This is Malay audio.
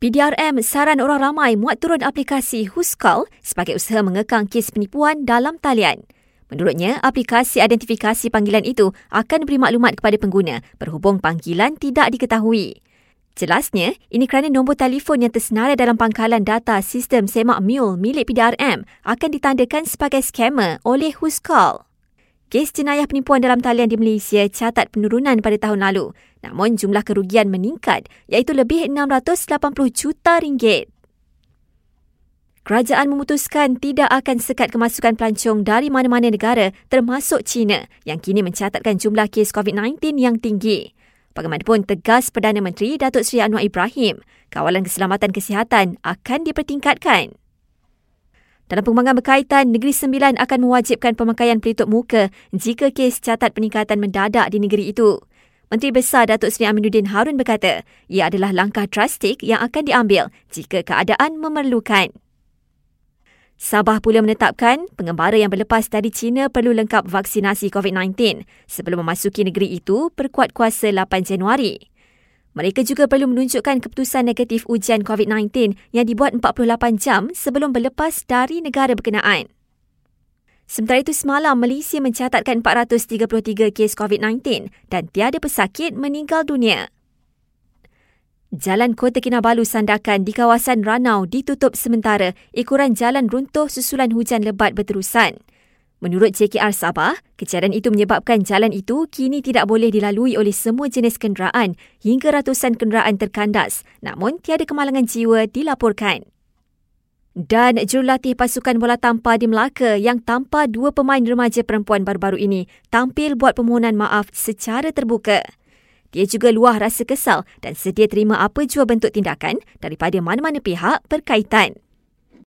PDRM saran orang ramai muat turun aplikasi Huskal sebagai usaha mengekang kes penipuan dalam talian. Menurutnya, aplikasi identifikasi panggilan itu akan beri maklumat kepada pengguna berhubung panggilan tidak diketahui. Jelasnya, ini kerana nombor telefon yang tersenarai dalam pangkalan data sistem semak mule milik PDRM akan ditandakan sebagai scammer oleh Huskal. Kes jenayah penipuan dalam talian di Malaysia catat penurunan pada tahun lalu. Namun jumlah kerugian meningkat iaitu lebih 680 juta ringgit. Kerajaan memutuskan tidak akan sekat kemasukan pelancong dari mana-mana negara termasuk China yang kini mencatatkan jumlah kes COVID-19 yang tinggi. Bagaimanapun tegas Perdana Menteri Datuk Seri Anwar Ibrahim, kawalan keselamatan kesihatan akan dipertingkatkan. Dalam perkembangan berkaitan, Negeri Sembilan akan mewajibkan pemakaian pelitup muka jika kes catat peningkatan mendadak di negeri itu. Menteri Besar Datuk Seri Aminuddin Harun berkata, ia adalah langkah drastik yang akan diambil jika keadaan memerlukan. Sabah pula menetapkan pengembara yang berlepas dari China perlu lengkap vaksinasi COVID-19 sebelum memasuki negeri itu berkuat kuasa 8 Januari. Mereka juga perlu menunjukkan keputusan negatif ujian COVID-19 yang dibuat 48 jam sebelum berlepas dari negara berkenaan. Sementara itu semalam, Malaysia mencatatkan 433 kes COVID-19 dan tiada pesakit meninggal dunia. Jalan Kota Kinabalu Sandakan di kawasan Ranau ditutup sementara ikuran jalan runtuh susulan hujan lebat berterusan. Menurut JKR Sabah, kejadian itu menyebabkan jalan itu kini tidak boleh dilalui oleh semua jenis kenderaan hingga ratusan kenderaan terkandas namun tiada kemalangan jiwa dilaporkan. Dan jurulatih pasukan bola tampar di Melaka yang tanpa dua pemain remaja perempuan baru-baru ini tampil buat permohonan maaf secara terbuka. Dia juga luah rasa kesal dan sedia terima apa jua bentuk tindakan daripada mana-mana pihak berkaitan.